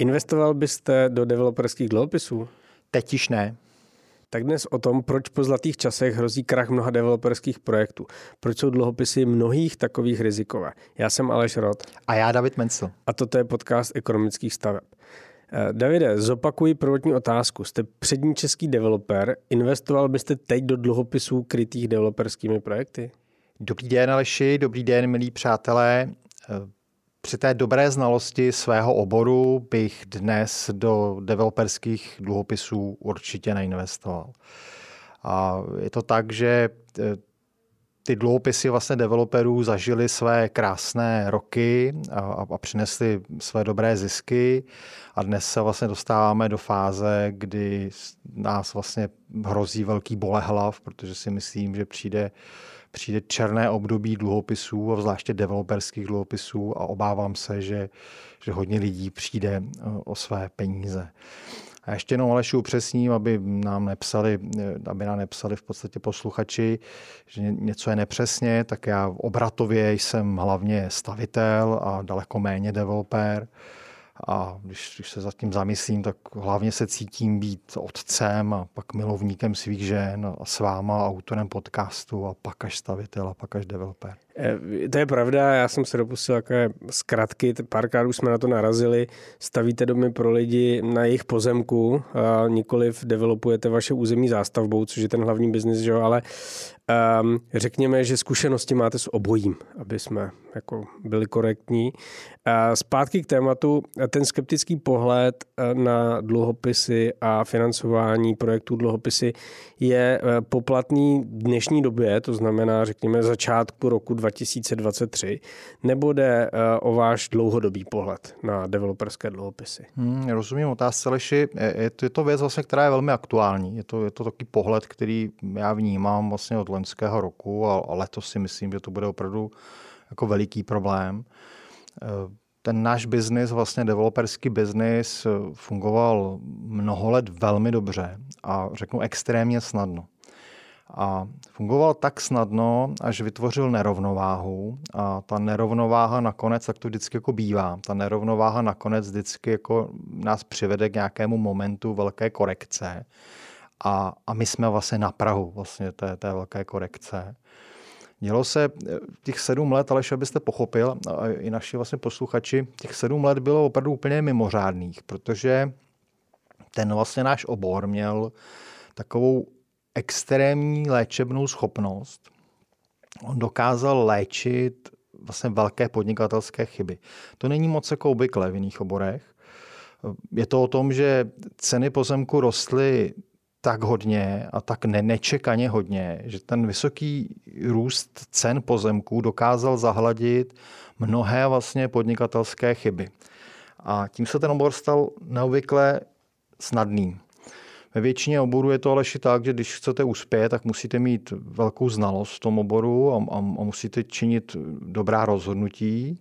Investoval byste do developerských dluhopisů? Teď již ne. Tak dnes o tom, proč po zlatých časech hrozí krach mnoha developerských projektů. Proč jsou dluhopisy mnohých takových rizikové. Já jsem Aleš Rod. A já David Mencel. A toto je podcast ekonomických staveb. Eh, Davide, zopakuji prvotní otázku. Jste přední český developer, investoval byste teď do dluhopisů krytých developerskými projekty? Dobrý den, Aleši, dobrý den, milí přátelé. Při té dobré znalosti svého oboru bych dnes do developerských dluhopisů určitě neinvestoval. A je to tak, že eh, ty dluhopisy vlastně developerů zažili své krásné roky a, a přinesly své dobré zisky a dnes se vlastně dostáváme do fáze, kdy nás vlastně hrozí velký bolehlav, protože si myslím, že přijde přijde černé období dluhopisů a zvláště developerských dluhopisů a obávám se, že, že hodně lidí přijde eh, o své peníze. A ještě jenom Aleši upřesním, aby nám nepsali, eh, aby nám nepsali v podstatě posluchači, že něco je nepřesně, tak já obratově jsem hlavně stavitel a daleko méně developer. A když, když se zatím zamyslím, tak hlavně se cítím být otcem a pak milovníkem svých žen a s váma, autorem podcastu a pak až stavitel a pak až developer. Eh, to je pravda, já jsem se dopustil takové zkratky, párkrát už jsme na to narazili. Stavíte domy pro lidi na jejich pozemku, a nikoliv developujete vaše území zástavbou, což je ten hlavní biznis, že jo? ale um, řekněme, že zkušenosti máte s obojím, aby jsme jako byli korektní. A zpátky k tématu, ten skeptický pohled eh, na dluhopisy a financování projektů dluhopisy je eh, poplatný dnešní době, to znamená, řekněme, začátku roku 2023, nebo jde eh, o váš dlouhodobý pohled na developerské dluhopisy? Hmm, rozumím otázce, Leši. Je to, je to věc, vlastně, která je velmi aktuální. Je to, je to takový pohled, který já vnímám vlastně od loňského roku a, a letos si myslím, že to bude opravdu jako veliký problém. Eh, ten náš biznis, vlastně developerský biznis, eh, fungoval mnoho let velmi dobře a řeknu extrémně snadno. A fungoval tak snadno, až vytvořil nerovnováhu a ta nerovnováha nakonec, tak to vždycky jako bývá, ta nerovnováha nakonec vždycky jako nás přivede k nějakému momentu velké korekce a, a my jsme vlastně na Prahu vlastně té, té velké korekce. Dělo se eh, těch sedm let, ale abyste pochopil, a i naši vlastně posluchači, těch sedm let bylo opravdu úplně mimořádných, protože ten vlastně náš obor měl takovou extrémní léčebnou schopnost. On dokázal léčit vlastně velké podnikatelské chyby. To není moc jako obvykle v jiných oborech. Je to o tom, že ceny pozemku rostly tak hodně a tak ne- nečekaně hodně, že ten vysoký růst cen pozemků dokázal zahladit mnohé vlastně podnikatelské chyby. A tím se ten obor stal neobvykle snadným. Ve většině oborů je to ale tak, že když chcete uspět, tak musíte mít velkou znalost v tom oboru a, a, a musíte činit dobrá rozhodnutí.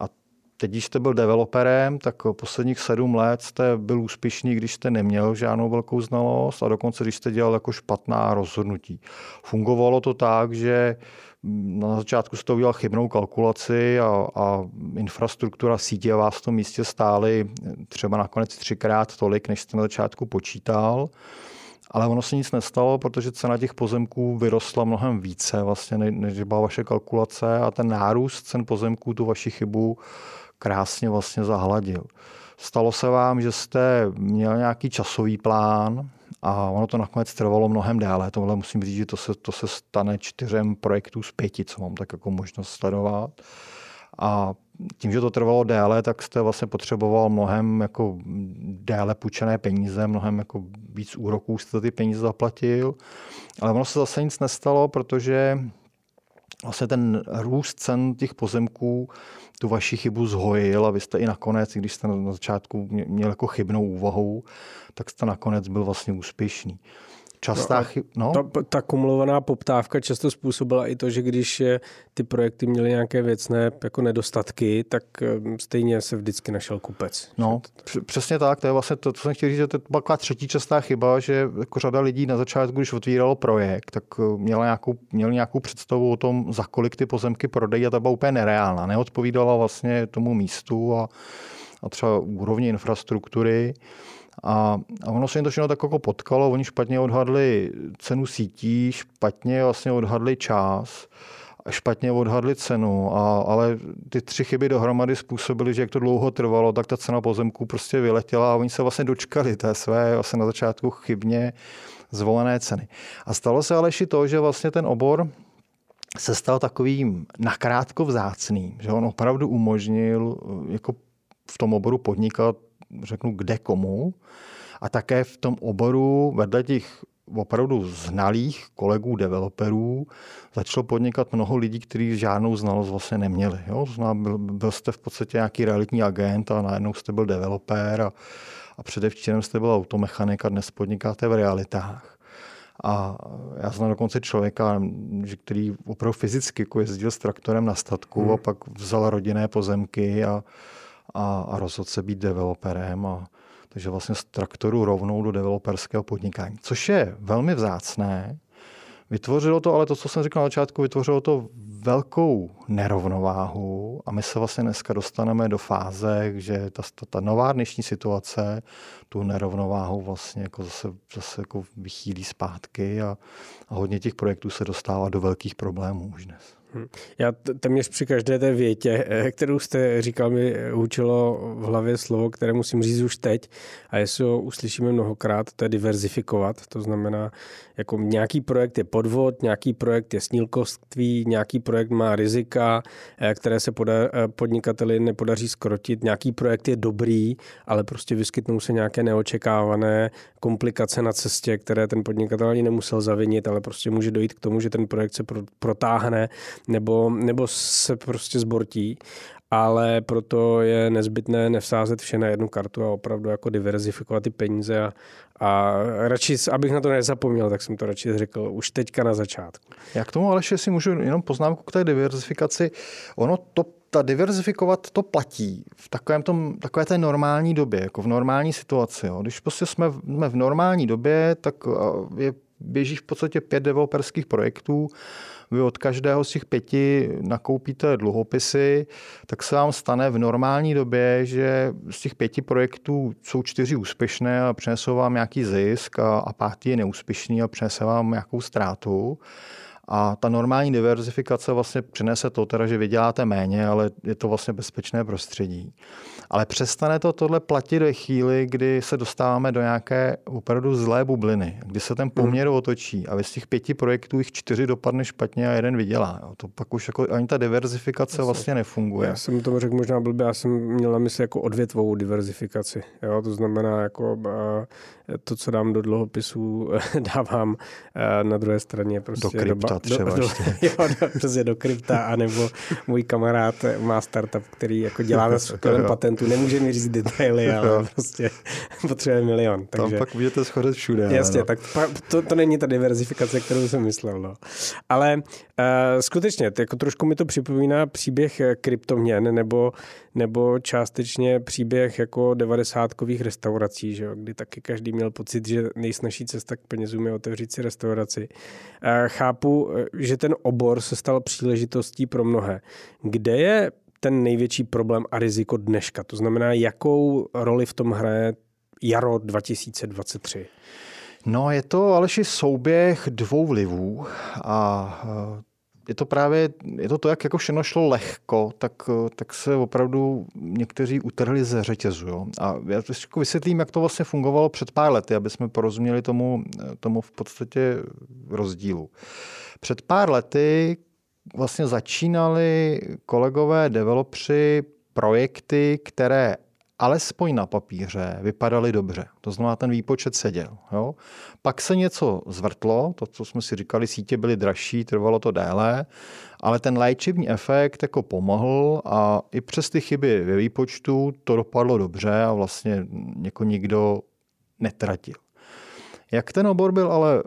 A teď, když jste byl developerem, tak posledních sedm let jste byl úspěšný, když jste neměl žádnou velkou znalost a dokonce, když jste dělal jako špatná rozhodnutí. Fungovalo to tak, že na začátku jste udělal chybnou kalkulaci a, a infrastruktura sítě vás v tom místě stály třeba nakonec třikrát tolik, než jste na začátku počítal. Ale ono se nic nestalo, protože cena těch pozemků vyrostla mnohem více, vlastně, než byla vaše kalkulace a ten nárůst cen pozemků tu vaši chybu krásně vlastně zahladil. Stalo se vám, že jste měl nějaký časový plán, a ono to nakonec trvalo mnohem déle. Tohle musím říct, že to se, to se stane čtyřem projektů z pěti, co mám tak jako možnost sledovat. A tím, že to trvalo déle, tak jste vlastně potřeboval mnohem jako déle půjčené peníze, mnohem jako víc úroků jste ty peníze zaplatil. Ale ono se zase nic nestalo, protože vlastně ten růst cen těch pozemků tu vaši chybu zhojil a vy jste i nakonec, když jste na začátku měl jako chybnou úvahou, tak jste nakonec byl vlastně úspěšný. Častá no, chyb... no? Ta, ta kumulovaná poptávka často způsobila i to, že když ty projekty měly nějaké věcné jako nedostatky, tak stejně se vždycky našel kupec. No, přesně tak, to je vlastně to, co jsem chtěl říct, že to byla taková třetí častá chyba, že jako řada lidí na začátku, když otvíralo projekt, tak eh, měla nějakou, měl nějakou představu o tom, za kolik ty pozemky prodají a ta byla úplně nereálná. Neodpovídala vlastně tomu místu a a třeba úrovni infrastruktury. A, a ono se jim to všechno tak jako potkalo, oni špatně odhadli cenu sítí, špatně vlastně odhadli čas, špatně odhadli cenu, a, ale ty tři chyby dohromady způsobily, že jak to dlouho trvalo, tak ta cena pozemků prostě vyletěla a oni se vlastně dočkali té své vlastně na začátku chybně zvolené ceny. A stalo se ale i to, že vlastně ten obor se stal takovým nakrátko vzácným, že on opravdu umožnil jako v tom oboru podnikat, řeknu, kde komu. A také v tom oboru vedle těch opravdu znalých kolegů developerů začalo podnikat mnoho lidí, kteří žádnou znalost vlastně neměli. Jo? Byl, byl jste v podstatě nějaký realitní agent a najednou jste byl developer a, a předevčírem jste byl automechanik a dnes podnikáte v realitách. A já znám dokonce člověka, který opravdu fyzicky jako jezdil s traktorem na statku hmm. a pak vzal rodinné pozemky a, a, a rozhodl se být developerem. A, takže vlastně z traktoru rovnou do developerského podnikání, což je velmi vzácné. Vytvořilo to, ale to, co jsem říkal na začátku, vytvořilo to velkou nerovnováhu a my se vlastně dneska dostaneme do fáze, že ta, ta, ta nová dnešní situace tu nerovnováhu vlastně jako zase, zase jako vychýlí zpátky a, a hodně těch projektů se dostává do velkých problémů už dnes. Hm. Já téměř při každé té větě, eh, kterou jste říkal, mi učilo v hlavě slovo, které musím říct už teď a jestli ho uslyšíme mnohokrát, to je diverzifikovat. To znamená, jako nějaký projekt je podvod, nějaký projekt je snílkoství, nějaký projekt má rizika, eh, které se poda, eh, podnikateli nepodaří skrotit, nějaký projekt je dobrý, ale prostě vyskytnou se nějaké neočekávané komplikace na cestě, které ten podnikatel ani nemusel zavinit, ale prostě může dojít k tomu, že ten projekt se protáhne nebo, nebo se prostě zbortí ale proto je nezbytné nevsázet vše na jednu kartu a opravdu jako diverzifikovat ty peníze a, a radši, abych na to nezapomněl, tak jsem to radši řekl už teďka na začátku. Já k tomu ale si můžu jenom poznámku k té diverzifikaci. Ono to ta diverzifikovat to platí v takovém tom, takové té normální době, jako v normální situaci. Jo. Když prostě jsme, jsme v normální době, tak je, běží v podstatě pět developerských projektů, vy od každého z těch pěti nakoupíte dluhopisy, tak se vám stane v normální době, že z těch pěti projektů jsou čtyři úspěšné a přinesou vám nějaký zisk a, a pátý je neúspěšný a přinese vám nějakou ztrátu. A ta normální diverzifikace vlastně přinese to, teda, že vyděláte méně, ale je to vlastně bezpečné prostředí. Ale přestane to tohle platit ve chvíli, kdy se dostáváme do nějaké opravdu zlé bubliny, kdy se ten poměr hmm. otočí a z těch pěti projektů jich čtyři dopadne špatně a jeden vydělá. Jo. To pak už jako ani ta diverzifikace vlastně nefunguje. Já jsem to řekl možná blbě, já jsem měl na mysli jako odvětvou diverzifikaci. Jo. To znamená jako to, co dám do dluhopisů, dávám na druhé straně prostě do krypta do, třeba do, do, jo, do, prostě do krypta, anebo můj kamarád má startup, který jako dělá na skvělém patentu, nemůže mi říct detaily, ale prostě potřebuje milion. Takže, Tam pak můžete schořet všude. Jasně, no. tak to, to není ta diverzifikace, kterou jsem myslel. No. Ale uh, skutečně, jako trošku mi to připomíná příběh eh, kryptoměn, nebo, nebo částečně příběh jako devadesátkových restaurací, že jo, kdy taky každý měl pocit, že nejsnažší cesta k penězům je otevřít si restauraci. Uh, chápu, že ten obor se stal příležitostí pro mnohé. Kde je ten největší problém a riziko dneška? To znamená, jakou roli v tom hraje jaro 2023? No, je to Aleši souběh dvou vlivů a e, je to právě, je to to, jak jako všechno šlo lehko, tak, tak se opravdu někteří utrhli ze řetězu. Jo. A já to jako vysvětlím, jak to vlastně fungovalo před pár lety, aby jsme porozuměli tomu, tomu v podstatě rozdílu. Před pár lety vlastně začínali kolegové developři projekty, které alespoň na papíře vypadaly dobře. To znamená, ten výpočet seděl. Jo? Pak se něco zvrtlo, to, co jsme si říkali, sítě byly dražší, trvalo to déle, ale ten léčivní efekt jako pomohl a i přes ty chyby ve výpočtu to dopadlo dobře a vlastně jako nikdo netratil. Jak ten obor byl ale,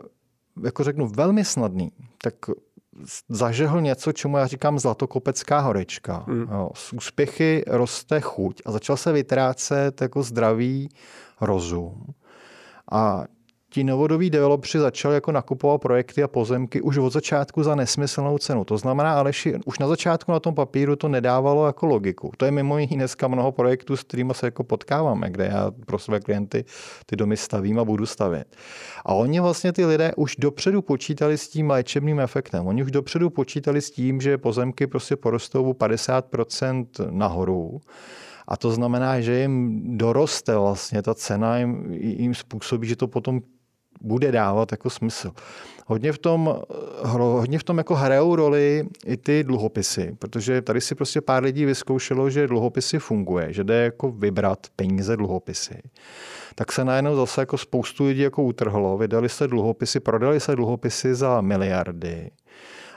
jako řeknu, velmi snadný, tak zažehl něco, čemu já říkám zlatokopecká horečka. Mm. Jo, z úspěchy roste chuť a začal se vytrácet jako zdravý rozum. A ti novodoví developři začali jako nakupovat projekty a pozemky už od začátku za nesmyslnou cenu. To znamená, Aleši, už na začátku na tom papíru to nedávalo jako logiku. To je mimo jiné dneska mnoho projektů, s kterými se jako potkáváme, kde já pro své klienty ty domy stavím a budu stavět. A oni vlastně ty lidé už dopředu počítali s tím léčebným efektem. Oni už dopředu počítali s tím, že pozemky prostě porostou 50% nahoru a to znamená, že jim doroste vlastně ta cena, jim, jim způsobí, že to potom bude dávat jako smysl. Hodně v tom, hodně v tom jako hrajou roli i ty dluhopisy, protože tady si prostě pár lidí vyzkoušelo, že dluhopisy funguje, že jde jako vybrat peníze dluhopisy. Tak se najednou zase jako spoustu lidí jako utrhlo, vydali se dluhopisy, prodali se dluhopisy za miliardy.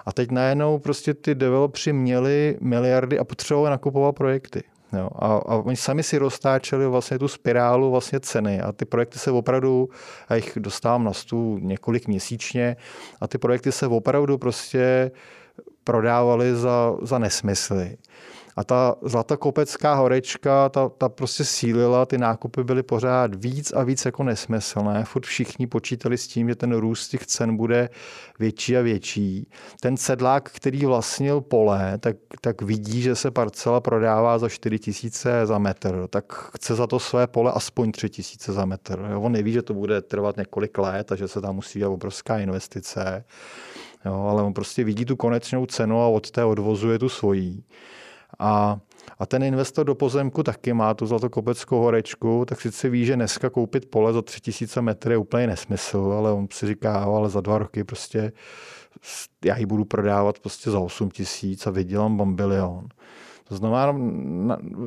A teď najednou prostě ty developři měli miliardy a potřebovali nakupovat projekty. Jo, a, a oni sami si roztáčeli vlastně tu spirálu vlastně ceny a ty projekty se opravdu, já jich dostávám na stůl několik měsíčně a ty projekty se opravdu prostě prodávaly za, za nesmysly. A ta zlatokopecká horečka, ta, ta prostě sílila, ty nákupy byly pořád víc a víc jako nesmyslné. Furt všichni počítali s tím, že ten růst těch cen bude větší a větší. Ten sedlák, který vlastnil pole, tak, tak vidí, že se parcela prodává za 4 tisíce za metr, tak chce za to své pole aspoň 3 tisíce za metr. On neví, že to bude trvat několik let a že se tam musí dělat obrovská investice. Jo, ale on prostě vidí tu konečnou cenu a od té odvozuje tu svojí. A, a ten investor do pozemku taky má tu zlatokopeckou horečku, tak sice ví, že dneska koupit pole za 3000 metrů je úplně nesmysl, ale on si říká, ale za dva roky prostě já ji budu prodávat prostě za 8 tisíc a vydělám bambilion. To znamená,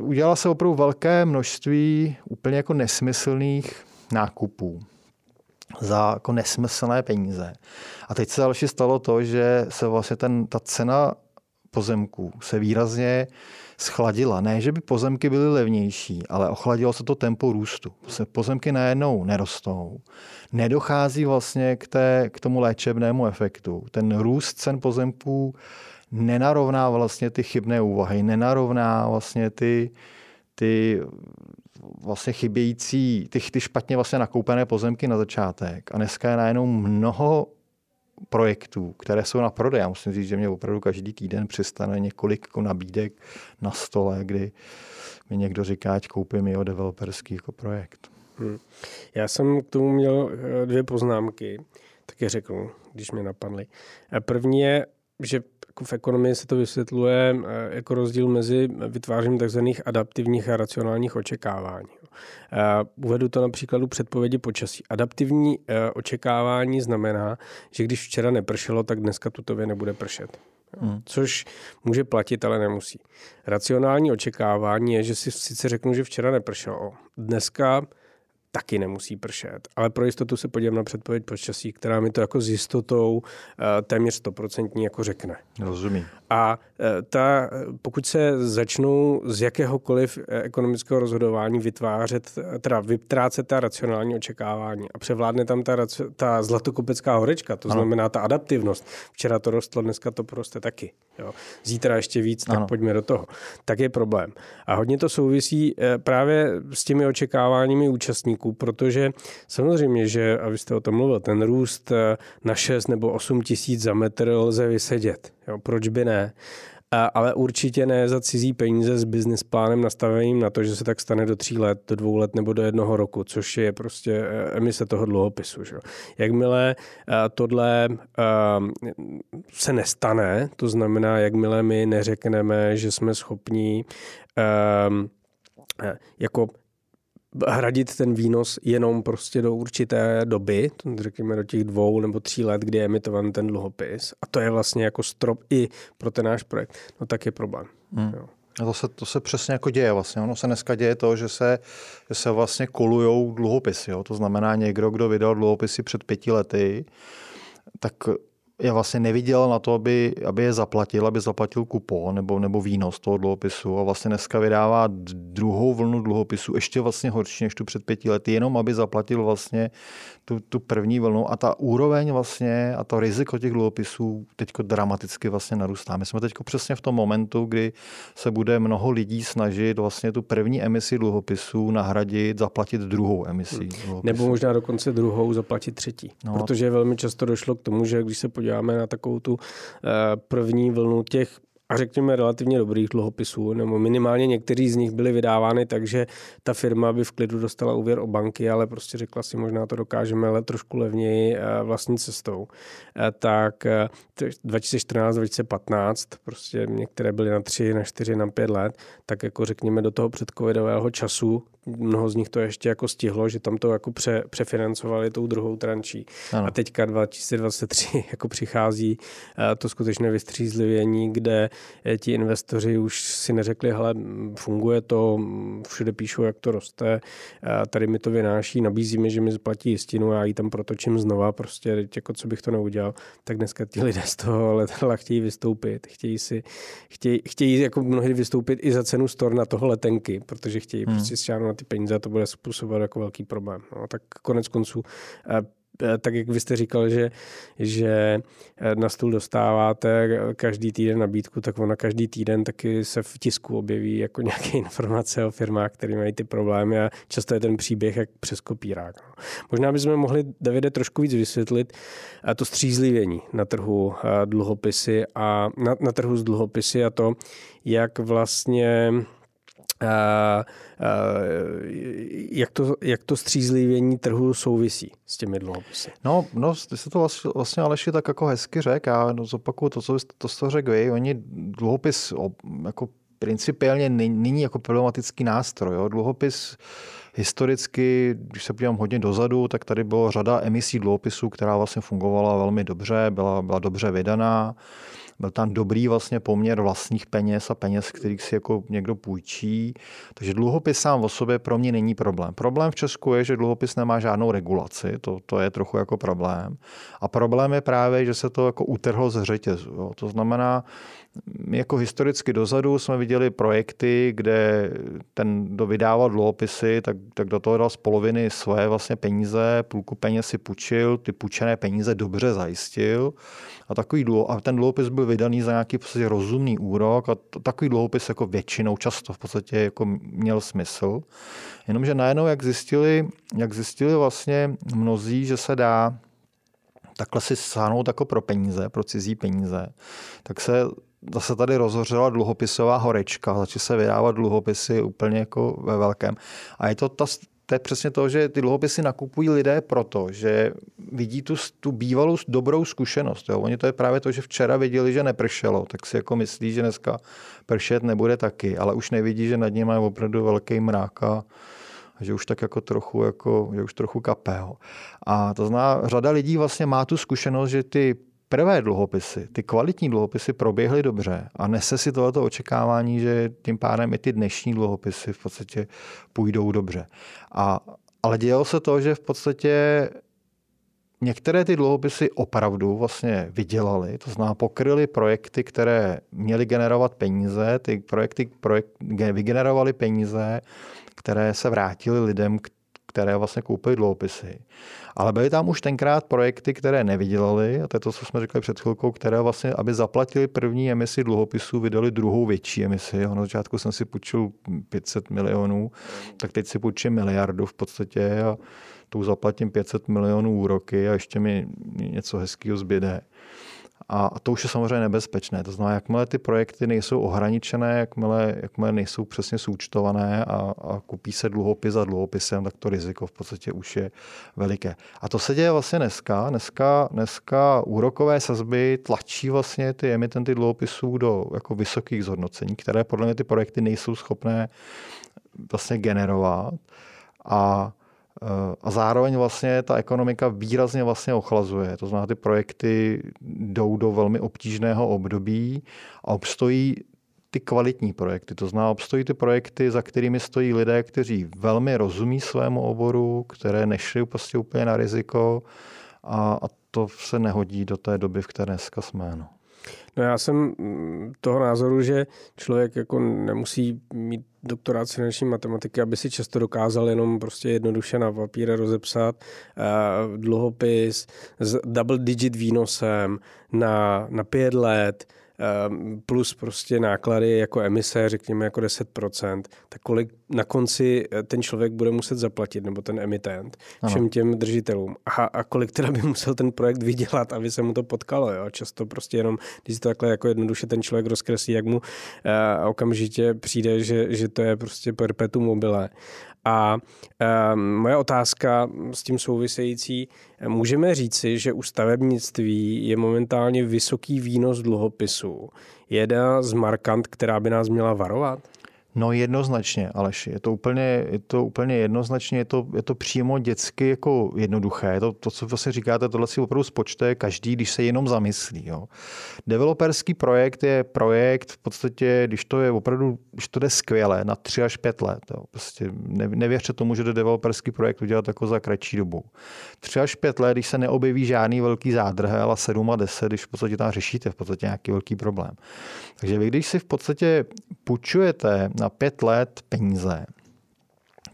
udělala se opravdu velké množství úplně jako nesmyslných nákupů za jako nesmyslné peníze. A teď se další stalo to, že se vlastně ten, ta cena pozemků se výrazně schladila. Ne, že by pozemky byly levnější, ale ochladilo se to tempo růstu. Se pozemky najednou nerostou. Nedochází vlastně k, té, k tomu léčebnému efektu. Ten růst cen pozemků nenarovná vlastně ty chybné úvahy, nenarovná vlastně ty, ty vlastně chybějící, ty, ty špatně vlastně nakoupené pozemky na začátek. A dneska je najednou mnoho projektů, které jsou na prodej. Já musím říct, že mě opravdu každý týden přistane několik jako nabídek na stole, kdy mi někdo říká, ať koupím jeho developerský jako projekt. Hmm. Já jsem k tomu měl eh, dvě poznámky, tak je řeknu, když mě napadly. První je, že jako v ekonomii se to vysvětluje eh, jako rozdíl mezi vytvářením tzv. adaptivních a racionálních očekávání. Eh, uvedu to na příkladu předpovědi počasí. Adaptivní eh, očekávání znamená, že když včera nepršelo, tak dneska tutově nebude pršet. Hmm. Což může platit, ale nemusí. Racionální očekávání je, že si sice řeknu, že včera nepršelo. Dneska taky nemusí pršet. Ale pro jistotu se podívám na předpověď počasí, která mi to jako s jistotou eh, téměř stoprocentní jako řekne. Rozumím. A eh, ta, pokud se začnou z jakéhokoliv eh, ekonomického rozhodování vytvářet, teda vytrácet ta racionální očekávání a převládne tam ta, ta zlatokopecká horečka, to ano. znamená ta adaptivnost. Včera to rostlo, dneska to poroste taky. Jo. Zítra ještě víc, tak ano. pojďme do toho. Tak je problém. A hodně to souvisí právě s těmi očekáváními účastníků roku, protože samozřejmě, že, a vy jste o tom mluvil, ten růst eh, na 6 nebo 8 tisíc za metr lze vysedět. Jo, proč by ne? ale určitě ne za cizí peníze s business plánem nastaveným na to, že se tak stane do tří let, do dvou let nebo do jednoho roku, což je prostě eh, emise toho dluhopisu. Že? Jakmile eh, tohle se nestane, to znamená, jakmile my neřekneme, že jsme schopní jako hradit ten výnos jenom prostě do určité doby, řekněme do těch dvou nebo tří let, kdy je emitovan ten dluhopis. A to je vlastně jako strop i pro ten náš projekt. No tak je problém. Hmm. Jo. A to se, to se přesně jako děje vlastně. Ono se dneska děje to, že se, že se vlastně kolujou dluhopisy. Jo? To znamená někdo, kdo vydal dluhopisy před pěti lety, tak je vlastně neviděl na to, aby, aby je zaplatil, aby zaplatil kupon nebo, nebo výnos toho dluhopisu a vlastně dneska vydává druhou vlnu dluhopisu, ještě vlastně horší než tu před pěti lety, jenom aby zaplatil vlastně tu, tu první vlnu a ta úroveň vlastně a to riziko těch dluhopisů teď dramaticky vlastně narůstá. My jsme teď přesně v tom momentu, kdy se bude mnoho lidí snažit vlastně tu první emisi dluhopisů nahradit, zaplatit druhou emisi. Hmm. Dluhopisů. Nebo možná dokonce druhou zaplatit třetí. No. Protože velmi často došlo k tomu, že když se podíváme na takovou tu eh, první vlnu těch a řekněme relativně dobrých dluhopisů, nebo minimálně někteří z nich byli vydávány takže ta firma by v klidu dostala úvěr o banky, ale prostě řekla si, možná to dokážeme ale trošku levněji eh, vlastní cestou. Eh, tak 2014-2015, prostě některé byly na 3, na 4, na 5 let, tak jako řekněme do toho předcovidového času, mnoho z nich to ještě jako stihlo, že tam to jako pře, přefinancovali tou druhou trančí. Ano. A teďka 2023 jako přichází eh, to skutečné vystřízlivění, kde eh, ti investoři už si neřekli, hele, funguje to, všude píšou, jak to roste, eh, tady mi to vynáší, nabízí mi, že mi zaplatí jistinu, já ji tam protočím znova, prostě jako co bych to neudělal, tak dneska ti lidé z toho letadla chtějí vystoupit, chtějí si, chtějí, chtějí jako mnohdy vystoupit i za cenu storna toho letenky, protože chtějí hmm. prostě ty peníze a to bude způsobovat jako velký problém. No, tak konec konců eh, eh, tak jak vy jste říkal, že, že eh, na stůl dostáváte každý týden nabídku, tak ona každý týden taky se v tisku objeví jako nějaké informace o firmách, které mají ty problémy a často je ten příběh jak přes kopírák. No. Možná bychom mohli, Davide, trošku víc vysvětlit to střízlivění na trhu dluhopisy a na, na trhu s dluhopisy a to, jak vlastně jak to, jak to střízlivění trhu souvisí s těmi dluhopisy? No, no ty se to vlastně, Aleši tak jako hezky řekl, já zopakuju to, co to, to řekl vy, oni dluhopis jako principiálně není jako problematický nástroj. Jo. Dluhopis historicky, když se podívám hodně dozadu, tak tady bylo řada emisí dluhopisů, která vlastně fungovala velmi dobře, byla, byla dobře vydaná byl tam dobrý vlastně poměr vlastních peněz a peněz, kterých si jako někdo půjčí. Takže dluhopis sám o sobě pro mě není problém. Problém v Česku je, že dluhopis nemá žádnou regulaci, to, to je trochu jako problém. A problém je právě, že se to jako utrhlo z řetězu. Jo. To znamená, my jako historicky dozadu jsme viděli projekty, kde ten, kdo vydával dluhopisy, tak, tak do toho dal z poloviny své vlastně peníze, půlku peněz si půjčil, ty půjčené peníze dobře zajistil a, takový dluho, a ten dluhopis byl vydaný za nějaký prostě rozumný úrok a to, takový dluhopis jako většinou často v podstatě jako měl smysl. Jenomže najednou, jak zjistili, jak zjistili vlastně mnozí, že se dá takhle si sáhnout jako pro peníze, pro cizí peníze, tak se zase tady rozhořela dluhopisová horečka, začaly se vydávat dluhopisy úplně jako ve velkém. A je to ta, to je přesně to, že ty dluhopisy nakupují lidé proto, že vidí tu, tu bývalou dobrou zkušenost. Jo. Oni to je právě to, že včera viděli, že nepršelo, tak si jako myslí, že dneska pršet nebude taky, ale už nevidí, že nad ním je opravdu velký mrák a, že už tak jako trochu, jako, že už trochu kapého. A to zná, řada lidí vlastně má tu zkušenost, že ty prvé dluhopisy, ty kvalitní dluhopisy proběhly dobře a nese si tohleto očekávání, že tím pádem i ty dnešní dluhopisy v podstatě půjdou dobře. A, ale dělo se to, že v podstatě některé ty dluhopisy opravdu vlastně vydělaly, to znamená pokryly projekty, které měly generovat peníze, ty projekty projekt, vygenerovaly peníze, které se vrátily lidem, které vlastně koupily dluhopisy. Ale byly tam už tenkrát projekty, které nevydělaly, a to je to, co jsme řekli před chvilkou, které vlastně, aby zaplatili první emisi dluhopisů, vydali druhou větší emisi. Na začátku jsem si půjčil 500 milionů, tak teď si půjčím miliardu v podstatě a tu zaplatím 500 milionů úroky a ještě mi něco hezkého zbyde. A to už je samozřejmě nebezpečné. To znamená, jakmile ty projekty nejsou ohraničené, jakmile, jakmile nejsou přesně součtované a, a kupí se dluhopis za dluhopisem, tak to riziko v podstatě už je veliké. A to se děje vlastně dneska. Dneska, dneska úrokové sazby tlačí vlastně ty emitenty dluhopisů do jako vysokých zhodnocení, které podle mě ty projekty nejsou schopné vlastně generovat. A a zároveň vlastně ta ekonomika výrazně vlastně ochlazuje. To znamená, ty projekty jdou do velmi obtížného období a obstojí ty kvalitní projekty. To znamená, obstojí ty projekty, za kterými stojí lidé, kteří velmi rozumí svému oboru, které nešli prostě úplně na riziko a, a to se nehodí do té doby, v které dneska jsme. No. No já jsem mm, toho názoru, že člověk jako nemusí mít doktorát finanční matematiky, aby si často dokázal jenom prostě jednoduše na papíře rozepsat uh, dluhopis s double digit výnosem na, na pět let, plus prostě náklady jako emise, řekněme jako 10%, tak kolik na konci eh, ten člověk bude muset zaplatit, nebo ten emitent, ano. všem těm držitelům. A, a kolik teda by musel ten projekt vydělat, aby se mu to potkalo. Jo? Často prostě jenom, když si to takhle jako jednoduše ten člověk rozkreslí, jak mu uh, okamžitě přijde, že, že to je prostě perpetuum mobile. A e, moje otázka s tím související, můžeme říci, že u stavebnictví je momentálně vysoký výnos dluhopisů. Jedna z markant, která by nás měla varovat? No jednoznačně, Aleši, je to úplně, je to úplně jednoznačně, je to, je to přímo dětsky jako jednoduché. Je to, to, co vlastně říkáte, tohle si opravdu spočte každý, když se jenom zamyslí. Jo. Developerský projekt je projekt v podstatě, když to je opravdu, když to jde skvěle, na 3 až 5 let. Jo. Prostě ne, nevěřte tomu, že jde developerský projekt udělat jako za kratší dobu. 3 až 5 let, když se neobjeví žádný velký zádrhel a 7 a 10, když v podstatě tam řešíte v podstatě nějaký velký problém. Takže vy, když si v podstatě půjčujete na pět let peníze,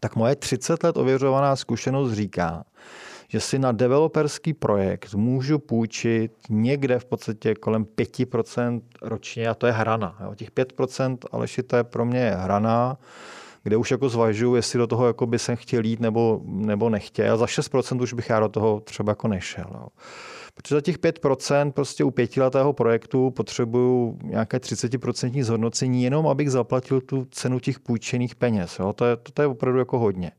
tak moje 30 let ověřovaná zkušenost říká, že si na developerský projekt můžu půjčit někde v podstatě kolem 5% ročně a to je hrana. Jo. Těch 5% ale to je pro mě hrana, kde už jako zvažuji, jestli do toho jako by jsem chtěl jít nebo, nebo nechtěl. Za 6% už bych já do toho třeba jako nešel. Jo. Protože za těch 5% prostě u pětiletého projektu potřebuju nějaké 30% zhodnocení, jenom abych zaplatil tu cenu těch půjčených peněz. Jo? To, je, to, to je opravdu jako hodně.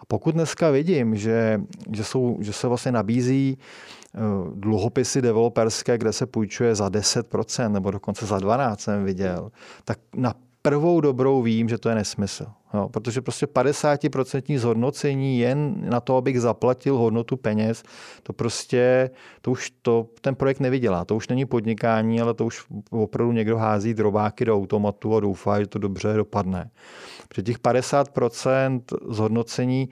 A pokud dneska vidím, že, že, jsou, že se vlastně nabízí eh, dluhopisy developerské, kde se půjčuje za 10% nebo dokonce za 12% jsem viděl, tak na prvou dobrou vím, že to je nesmysl. Jo, protože prostě 50% zhodnocení jen na to, abych zaplatil hodnotu peněz, to prostě, to už to, ten projekt nevydělá. To už není podnikání, ale to už opravdu někdo hází drobáky do automatu a doufá, že to dobře dopadne. Protože těch 50% zhodnocení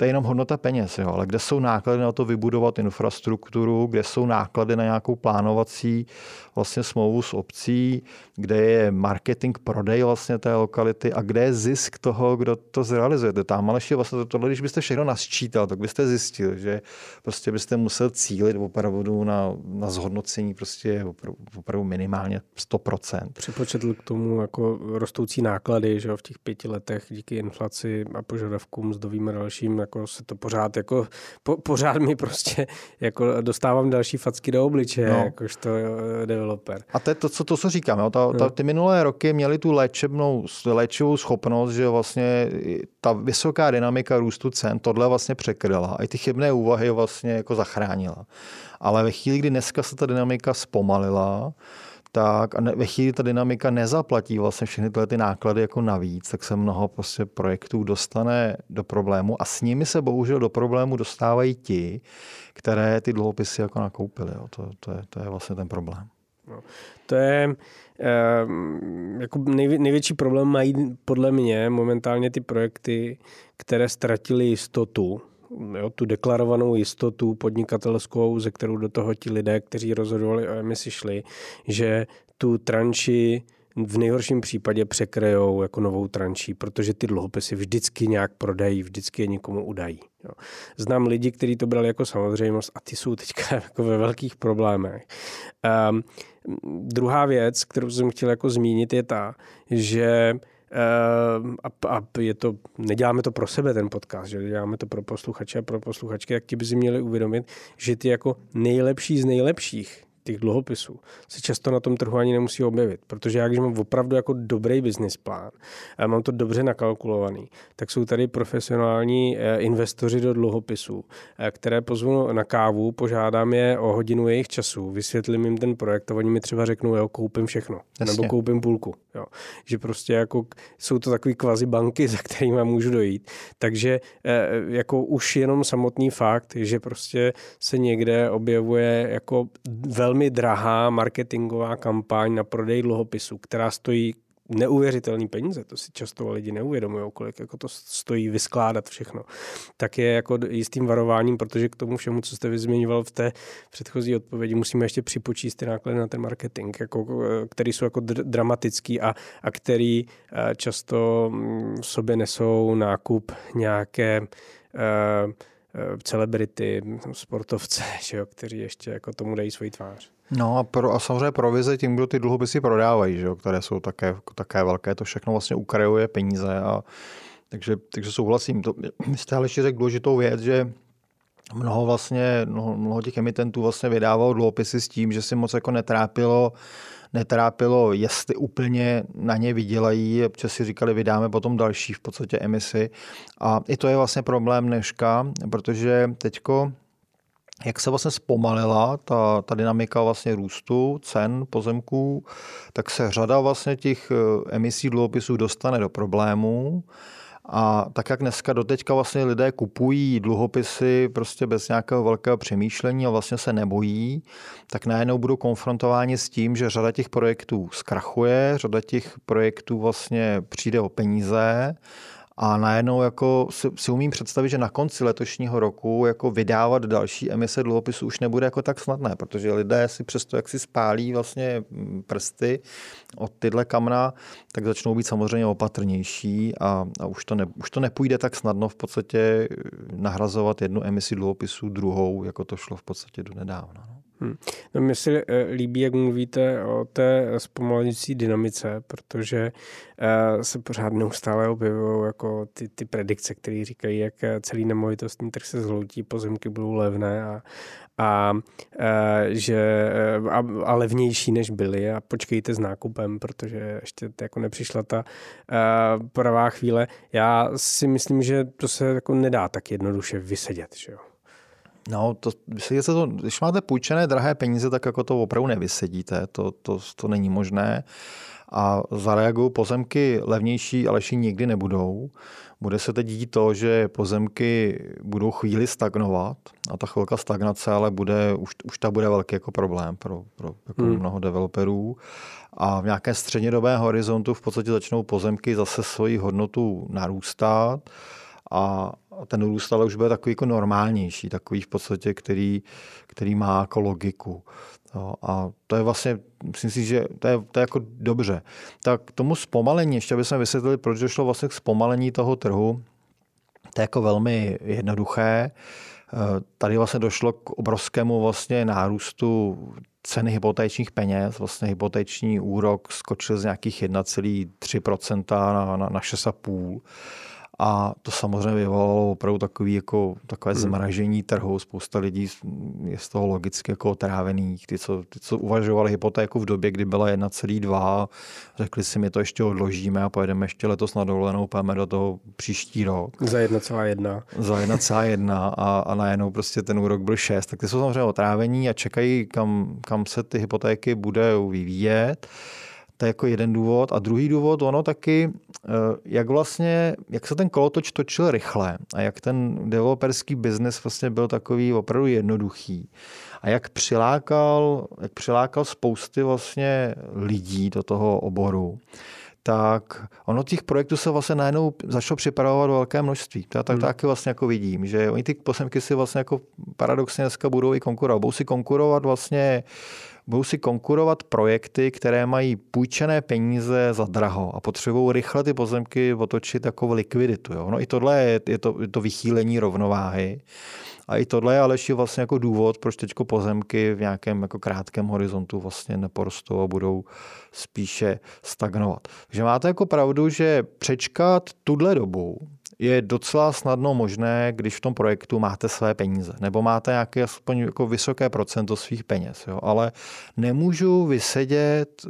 to je jenom hodnota peněz, jo, ale kde jsou náklady na to vybudovat infrastrukturu, kde jsou náklady na nějakou plánovací vlastně smlouvu s obcí, kde je marketing, prodej vlastně té lokality a kde je zisk toho, kdo to zrealizuje. Tam ale ještě vlastně tohle, když byste všechno nasčítal, tak byste zjistil, že prostě byste musel cílit opravdu na, na zhodnocení prostě opravdu, opravdu minimálně 100%. Připočetl k tomu jako rostoucí náklady že v těch pěti letech díky inflaci a požadavkům mzdovým a dalším, jako se to pořád jako, po, pořád mi prostě jako dostávám další facky do obličeje, no. jakožto developer. A to je to, co, to, co říkám. Jo? Ta, ta, ty minulé roky měly tu léčebnou, léčivou schopnost, že vlastně ta vysoká dynamika růstu cen tohle vlastně překryla a i ty chybné úvahy vlastně jako zachránila. Ale ve chvíli, kdy dneska se ta dynamika zpomalila, tak a ve chvíli ta dynamika nezaplatí vlastně všechny tyhle ty náklady jako navíc, tak se mnoho prostě projektů dostane do problému a s nimi se bohužel do problému dostávají ti, které ty dluhopisy jako nakoupili. Jo. To, to, je, to je vlastně ten problém. No, to je eh, jako nejvě, největší problém mají podle mě momentálně ty projekty, které ztratily jistotu, jo, tu deklarovanou jistotu podnikatelskou, ze kterou do toho ti lidé, kteří rozhodovali o emisi, šli, že tu tranši v nejhorším případě překrejou jako novou tranší, protože ty dluhopisy vždycky nějak prodají, vždycky je někomu udají. Jo. Znám lidi, kteří to brali jako samozřejmost a ty jsou teďka jako ve velkých problémech. Um, druhá věc, kterou jsem chtěl jako zmínit, je ta, že a, a je to, neděláme to pro sebe ten podcast, že děláme to pro posluchače a pro posluchačky, jak ti by si měli uvědomit, že ty jako nejlepší z nejlepších těch dluhopisů se často na tom trhu ani nemusí objevit, protože já když mám opravdu jako dobrý business plán a mám to dobře nakalkulovaný, tak jsou tady profesionální eh, investoři do dluhopisů, eh, které pozvu na kávu, požádám je o hodinu jejich času, vysvětlím jim ten projekt a oni mi třeba řeknou, jo, koupím všechno, Jasně. nebo koupím půlku. Jo. Že prostě jako jsou to takové kvazi banky, za kterými můžu dojít. Takže eh, jako už jenom samotný fakt, že prostě se někde objevuje jako velmi drahá marketingová kampaň na prodej dluhopisů, která stojí neuvěřitelný peníze, to si často lidi neuvědomují, kolik jako to stojí vyskládat všechno, tak je jako jistým varováním, protože k tomu všemu, co jste vyzměňoval v té předchozí odpovědi, musíme ještě připočíst ty náklady na ten marketing, jako, který jsou jako dramatický a, a který eh, často mm, v sobě nesou nákup nějaké uh, celebrity, sportovce, že jo, kteří ještě jako tomu dají svoji tvář. No a, pro, a samozřejmě provize tím, kdo ty dluhopisy prodávají, že jo, které jsou také, také velké, to všechno vlastně ukrajuje peníze. A, takže, takže souhlasím. To, jste ale ještě řekl důležitou věc, že mnoho vlastně, mnoho, mnoho těch emitentů vlastně vydávalo dluhopisy s tím, že si moc jako netrápilo netrápilo, jestli úplně na ně vydělají, protože si říkali, vydáme potom další v podstatě emisi. A i to je vlastně problém dneška, protože teďko jak se vlastně zpomalila ta, ta dynamika vlastně růstu cen pozemků, tak se řada vlastně těch eh, emisí dluhopisů dostane do problémů. A tak jak dneska doteďka vlastně lidé kupují dluhopisy prostě bez nějakého velkého přemýšlení a vlastně se nebojí, tak najednou budou konfrontováni s tím, že řada těch projektů zkrachuje, řada těch projektů vlastně přijde o peníze a najednou jako si, si umím představit, že na konci letošního roku jako vydávat další emise dluhopisů už nebude jako tak snadné, protože lidé si přesto, jak si spálí vlastně mm, prsty od tyhle kamna, tak začnou být samozřejmě opatrnější a, a už, to ne, už to nepůjde tak snadno v podstatě nahrazovat jednu emisi dluhopisů druhou, jako to šlo v podstatě do nedávna. No. Hmm. No, mně se eh, líbí, jak mluvíte o té zpomalující dynamice, protože uh, se pořád neustále objevují jako ty, ty predikce, které říkají, jak eh, celý nemovitostní trh se zhloutí, pozemky budou levné a, a, uh, že, a, a levnější, než byly a počkejte s nákupem, protože ještě jako nepřišla ta uh, pravá chvíle. Já si myslím, že to se jako nedá tak jednoduše vysedět. Že jo? No, to, se to, když máte půjčené drahé peníze, tak jako to opravdu nevysedíte, to, to, to není možné. A zareagují pozemky levnější ale lepší nikdy nebudou. Bude se teď dít to, že pozemky budou chvíli stagnovat a ta chvilka stagnace ale bude, už, už ta bude velký jako problém pro, pro jako hmm. mnoho developerů. A v nějaké střednědobé horizontu v podstatě začnou pozemky zase svoji hodnotu narůstat a ten růst ale už bude takový jako normálnější, takový v podstatě, který, který má jako logiku. No, a to je vlastně, myslím si, že to je, to je jako dobře. Tak tomu zpomalení, ještě jsme vysvětlili, proč došlo vlastně k zpomalení toho trhu, to je jako velmi jednoduché. Tady vlastně došlo k obrovskému vlastně nárůstu ceny hypotečních peněz. Vlastně hypoteční úrok skočil z nějakých 1,3% na, na, na 6,5%. A to samozřejmě vyvolalo opravdu takový, jako, takové hmm. zmražení trhu. Spousta lidí je z toho logicky jako otrávených. Ty, co, ty, co uvažovali hypotéku v době, kdy byla 1,2, řekli si, my to ještě odložíme a pojedeme ještě letos na dovolenou, pojeme do toho příští rok. Za 1,1. Za 1,1 a, a najednou prostě ten úrok byl 6. Tak ty jsou samozřejmě otrávení a čekají, kam, kam se ty hypotéky bude vyvíjet. To je jako jeden důvod. A druhý důvod, ono taky, eh, jak vlastně, jak se ten kolotoč točil rychle a jak ten developerský biznes vlastně byl takový opravdu jednoduchý a jak přilákal, jak přilákal spousty vlastně lidí do toho oboru tak ono těch projektů se vlastně najednou začalo připravovat velké množství. To já tak hmm. taky vlastně jako vidím, že oni ty posemky si vlastně jako paradoxně dneska budou i konkurovat. Budou si konkurovat vlastně budou si konkurovat projekty, které mají půjčené peníze za draho a potřebují rychle ty pozemky otočit jako likviditu. Jo? No i tohle je, je, to, je to vychýlení rovnováhy. A i tohle je ale ještě vlastně jako důvod, proč teď pozemky v nějakém jako krátkém horizontu vlastně neporostou a budou spíše stagnovat. Takže máte jako pravdu, že přečkat tuhle dobu, je docela snadno možné, když v tom projektu máte své peníze, nebo máte nějaké aspoň jako vysoké procento svých peněz. Jo? Ale nemůžu vysedět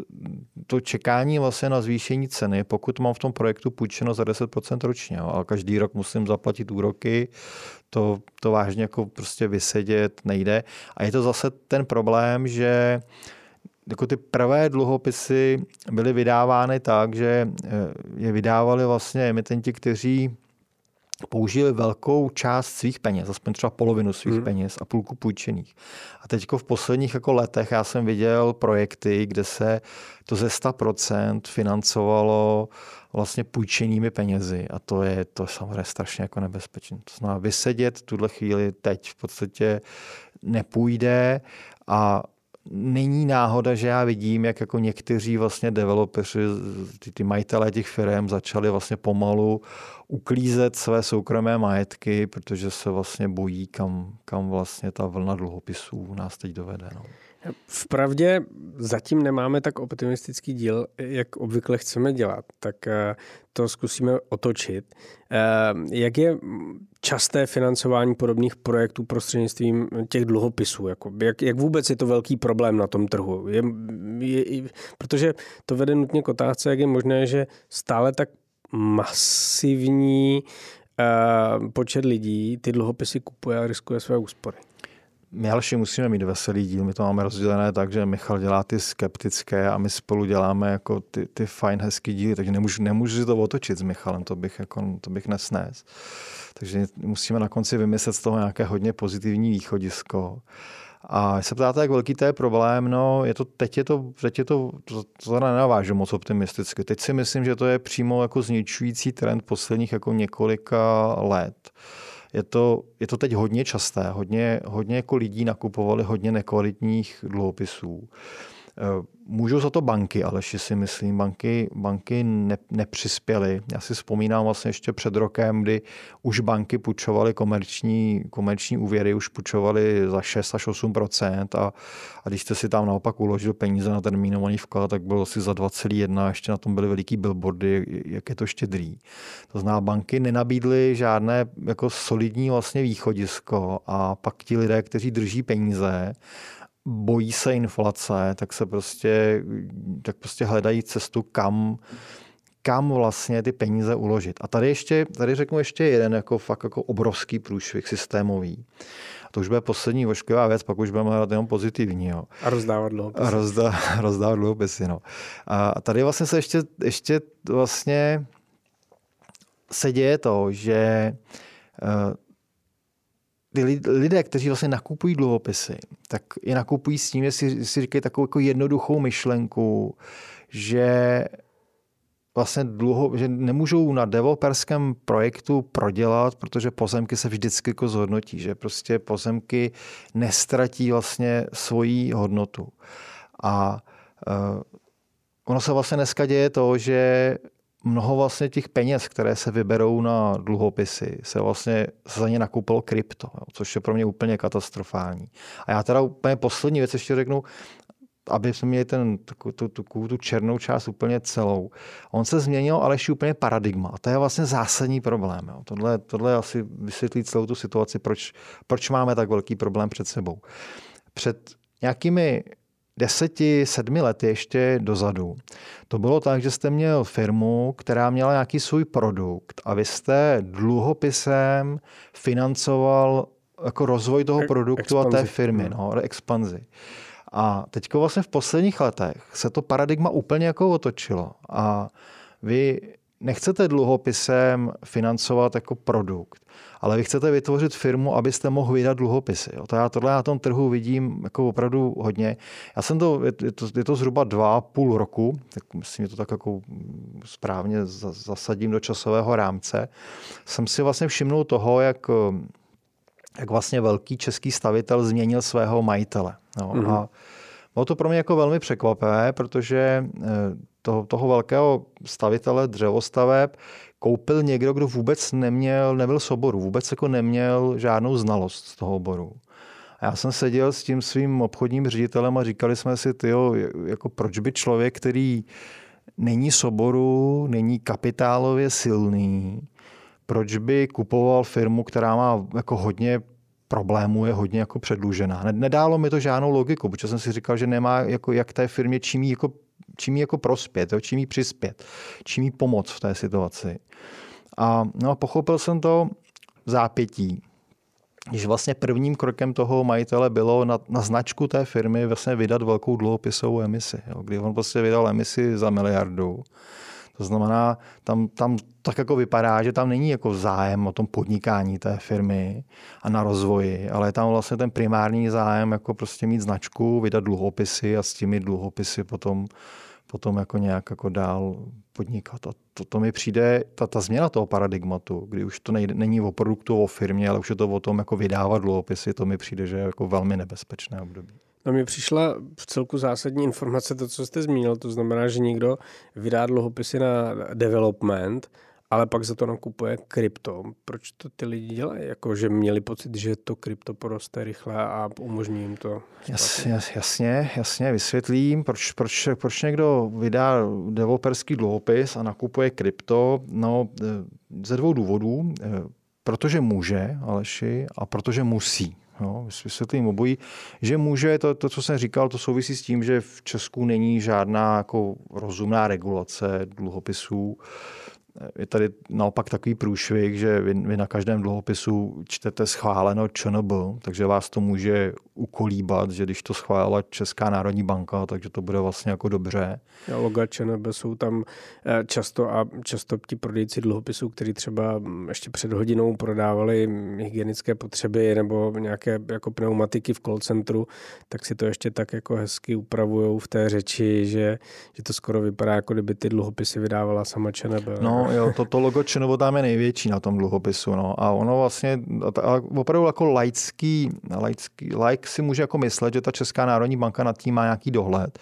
to čekání vlastně na zvýšení ceny, pokud mám v tom projektu půjčeno za 10% ročně. Jo? A každý rok musím zaplatit úroky, to, to vážně jako prostě vysedět nejde. A je to zase ten problém, že jako ty prvé dluhopisy byly vydávány tak, že eh, je vydávali vlastně emitenti, kteří použili velkou část svých peněz, aspoň třeba polovinu svých hmm. peněz a půlku půjčených. A teď v posledních jako letech já jsem viděl projekty, kde se to ze 100% financovalo vlastně půjčenými penězi a to je to je samozřejmě strašně jako nebezpečné. To znamená vysedět tuhle chvíli teď v podstatě nepůjde a není náhoda, že já vidím, jak jako někteří vlastně developeři, ty, ty majitelé těch firm začali vlastně pomalu uklízet své soukromé majetky, protože se vlastně bojí, kam, kam vlastně ta vlna dluhopisů nás teď dovede. No. Vpravdě zatím nemáme tak optimistický díl, jak obvykle chceme dělat, tak eh, to zkusíme otočit. Eh, jak je časté financování podobných projektů prostřednictvím těch dluhopisů? Jako, jak, jak vůbec je to velký problém na tom trhu? Je, je, protože to vede nutně k otázce, jak je možné, že stále tak masivní uh, počet lidí ty dluhopisy kupuje a riskuje své úspory. My Alši musíme mít veselý díl, my to máme rozdělené tak, že Michal dělá ty skeptické a my spolu děláme jako ty, ty fajn, hezký díly, takže nemůžu, nemůžu si to otočit s Michalem, to bych, jako, to bych nesnes. Takže musíme na konci vymyslet z toho nějaké hodně pozitivní východisko. A se ptáte, jak velký to je problém, no je to, teď je to, teď je to, to, to nenavážu moc optimisticky. Teď si myslím, že to je přímo jako zničující trend posledních jako několika let. Je to, je to teď hodně časté, hodně, hodně jako lidí nakupovali hodně nekvalitních dluhopisů. Eh, můžou za to banky, ale si myslím, banky, banky ne, nepřispěly. Já si vzpomínám vlastně ještě před rokem, kdy už banky půjčovaly komerční, komerční úvěry, už půjčovaly za 6 až 8 a, a když jste si tam naopak uložil peníze na termínovaný vklad, tak bylo asi za 2,1 a ještě na tom byly veliký billboardy, jak je to štědrý. To znamená, banky nenabídly žádné jako solidní vlastně východisko a pak ti lidé, kteří drží peníze, bojí se inflace, tak se prostě, tak prostě hledají cestu, kam, kam vlastně ty peníze uložit. A tady ještě, tady řeknu ještě jeden jako fakt jako obrovský průšvih systémový. A to už bude poslední ošklivá věc, pak už budeme hledat jenom pozitivní. Jo. A rozdávat dluhopisy. A rozdá, rozdávat dluhopisy, no. A tady vlastně se ještě, ještě vlastně se děje to, že eh, ty lidé, kteří vlastně nakupují dluhopisy, tak je nakupují s tím, že si, si říkají takovou jako jednoduchou myšlenku, že vlastně dluho, že nemůžou na developerském projektu prodělat, protože pozemky se vždycky jako zhodnotí, že prostě pozemky nestratí vlastně svoji hodnotu. A uh, ono se vlastně dneska děje to, že mnoho vlastně těch peněz, které se vyberou na dluhopisy, se vlastně za ně nakoupilo krypto, což je pro mě úplně katastrofální. A já teda úplně poslední věc ještě řeknu, aby jsme měli ten, tu, tu, tu, tu černou část úplně celou. On se změnil ale ještě úplně paradigma. A to je vlastně zásadní problém. Jo. Tohle, tohle asi vysvětlí celou tu situaci, proč, proč máme tak velký problém před sebou. Před nějakými deseti, sedmi lety ještě dozadu. To bylo tak, že jste měl firmu, která měla nějaký svůj produkt a vy jste dluhopisem financoval jako rozvoj toho produktu expanzi. a té firmy, no, expanzi. A teď vlastně v posledních letech se to paradigma úplně jako otočilo. A vy nechcete dluhopisem financovat jako produkt, ale vy chcete vytvořit firmu, abyste mohl vydat dluhopisy. To já tohle na tom trhu vidím jako opravdu hodně. Já jsem to, je to, je to zhruba dva půl roku, tak myslím, že to tak jako správně zasadím do časového rámce. Jsem si vlastně všimnul toho, jak jak vlastně velký český stavitel změnil svého majitele. No, mm-hmm. A bylo to pro mě jako velmi překvapivé, protože eh, toho, toho velkého stavitele dřevostaveb koupil někdo, kdo vůbec neměl, nebyl z oboru, vůbec jako neměl žádnou znalost z toho oboru. A já jsem seděl s tím svým obchodním ředitelem a říkali jsme si, tyjo, jako proč by člověk, který není z oboru, není kapitálově silný, proč by kupoval firmu, která má jako hodně problémů, je hodně jako předlužená. Nedálo mi to žádnou logiku, protože jsem si říkal, že nemá jako jak té firmě čím jí jako čím jí jako prospět, jo, čím jí přispět, čím jí pomoct v té situaci. A no, pochopil jsem to v zápětí, když vlastně prvním krokem toho majitele bylo na, na značku té firmy vlastně vydat velkou dluhopisovou emisi, jo, kdy on prostě vydal emisi za miliardu. To znamená, tam, tam tak jako vypadá, že tam není jako zájem o tom podnikání té firmy a na rozvoji, ale je tam vlastně ten primární zájem jako prostě mít značku, vydat dluhopisy a s těmi dluhopisy potom, potom jako nějak jako dál podnikat. A to, to mi přijde, ta, ta změna toho paradigmatu, kdy už to nejde, není o produktu, o firmě, ale už je to o tom jako vydávat dluhopisy, to mi přijde, že je jako velmi nebezpečné období. No mě přišla v celku zásadní informace, to, co jste zmínil, to znamená, že někdo vydá dluhopisy na development, ale pak za to nakupuje krypto. Proč to ty lidi dělají? Jako, že měli pocit, že to krypto poroste rychle a umožní jim to? Jas, jas, jasně, jasně, vysvětlím, proč, proč, proč někdo vydá developerský dluhopis a nakupuje krypto. No, e, ze dvou důvodů. E, protože může, Aleši, a protože musí. Jo, vysvětlím obojí, že může, to, to, co jsem říkal, to souvisí s tím, že v Česku není žádná jako rozumná regulace dluhopisů. Je tady naopak takový průšvih, že vy, vy na každém dluhopisu čtete schváleno ČNB, takže vás to může ukolíbat, že když to schválila Česká národní banka, takže to bude vlastně jako dobře. A loga ČNB jsou tam eh, často a často ti prodejci dluhopisů, kteří třeba mm, ještě před hodinou prodávali hygienické potřeby nebo nějaké jako pneumatiky v call centru, tak si to ještě tak jako hezky upravují v té řeči, že, že to skoro vypadá, jako kdyby ty dluhopisy vydávala sama ČNB. No, jo, to, to logo ČNB tam je největší na tom dluhopisu. No. A ono vlastně, a opravdu jako laický, laický, like si může jako myslet, že ta Česká národní banka nad tím má nějaký dohled.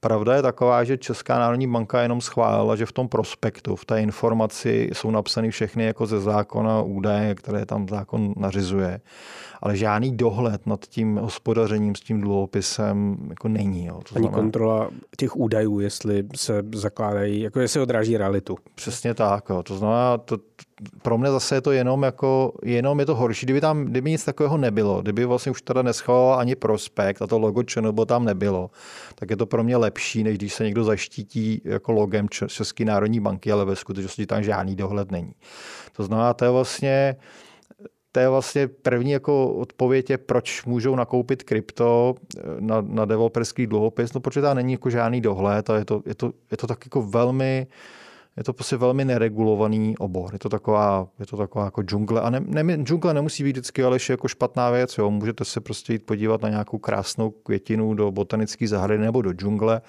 Pravda je taková, že Česká národní banka jenom schválila, že v tom prospektu, v té informaci jsou napsány všechny jako ze zákona údaje, které tam zákon nařizuje ale žádný dohled nad tím hospodařením s tím dluhopisem jako není. Jo. To Ani znamená... kontrola těch údajů, jestli se zakládají, jako jestli odráží realitu. Přesně tak. Jo. To znamená, to, pro mě zase je to jenom jako, jenom je to horší, kdyby tam, kdyby nic takového nebylo, kdyby vlastně už teda neschvaloval ani prospekt a to logo ČNB tam nebylo, tak je to pro mě lepší, než když se někdo zaštítí jako logem České národní banky, ale ve skutečnosti tam žádný dohled není. To znamená, to je vlastně, to je vlastně první jako odpověď je, proč můžou nakoupit krypto eh, na, na developerský dluhopis, no protože tam není jako žádný dohled a je to, je to, je to tak jako velmi je to prostě velmi neregulovaný obor. Je to taková, je to taková jako džungle. A ne, ne, džungle nemusí být vždycky ale jako špatná věc. Jo. Můžete se prostě jít podívat na nějakou krásnou květinu do botanické zahrady nebo do džungle.